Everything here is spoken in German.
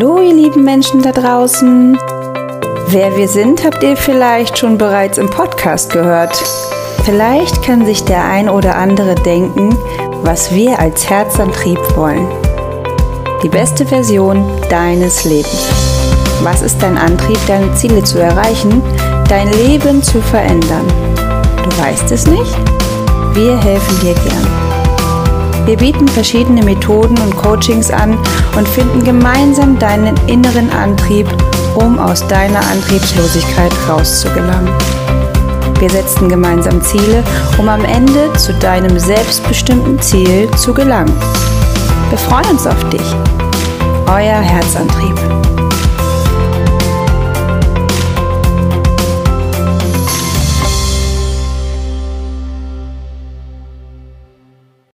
lieben Menschen da draußen. Wer wir sind, habt ihr vielleicht schon bereits im Podcast gehört. Vielleicht kann sich der ein oder andere denken, was wir als Herzantrieb wollen. Die beste Version deines Lebens. Was ist dein Antrieb, deine Ziele zu erreichen, dein Leben zu verändern? Du weißt es nicht? Wir helfen dir gern. Wir bieten verschiedene Methoden und Coachings an und finden gemeinsam deinen inneren Antrieb, um aus deiner Antriebslosigkeit rauszugelangen. Wir setzen gemeinsam Ziele, um am Ende zu deinem selbstbestimmten Ziel zu gelangen. Wir freuen uns auf dich. Euer Herzantrieb.